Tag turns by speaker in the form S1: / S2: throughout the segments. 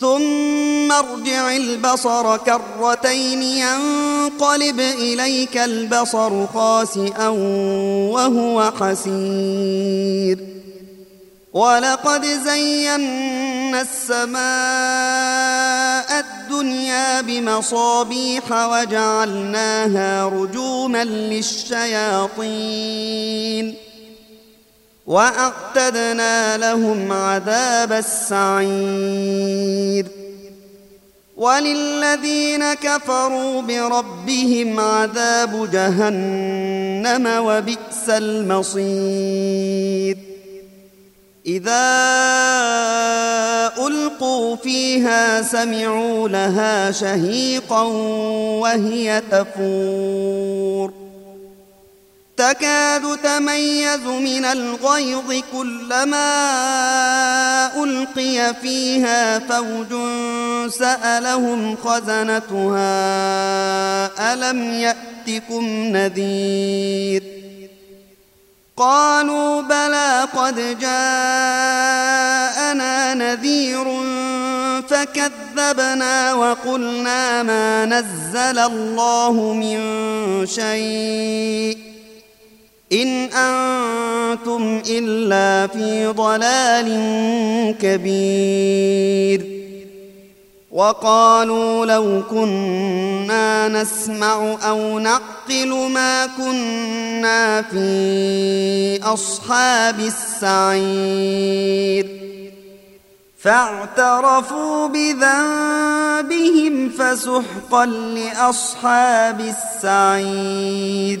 S1: ثم ارجع البصر كرتين ينقلب إليك البصر خاسئا وهو حسير. ولقد زينا السماء الدنيا بمصابيح وجعلناها رجوما للشياطين. واعتدنا لهم عذاب السعير. وللذين كفروا بربهم عذاب جهنم وبئس المصير. إذا ألقوا فيها سمعوا لها شهيقا وهي تفور. تكاد تميز من الغيظ كلما ألقي فيها فوج سألهم خزنتها ألم يأتكم نذير؟ قالوا بلى قد جاءنا نذير فكذبنا وقلنا ما نزل الله من شيء. إن أنتم إلا في ضلال كبير. وقالوا لو كنا نسمع أو نعقل ما كنا في أصحاب السعير. فاعترفوا بذنبهم فسحقا لأصحاب السعير.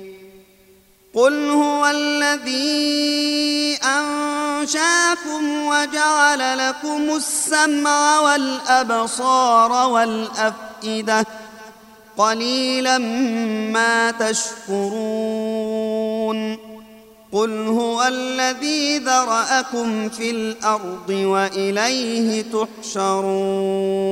S1: قل هو الذي أنشاكم وجعل لكم السمع والأبصار والأفئدة قليلا ما تشكرون قل هو الذي ذرأكم في الأرض وإليه تحشرون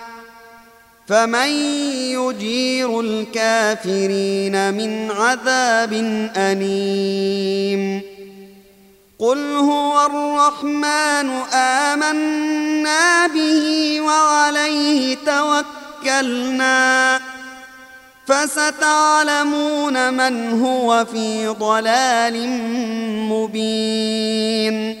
S1: فمن يجير الكافرين من عذاب أليم. قل هو الرحمن آمنا به وعليه توكلنا. فستعلمون من هو في ضلال مبين.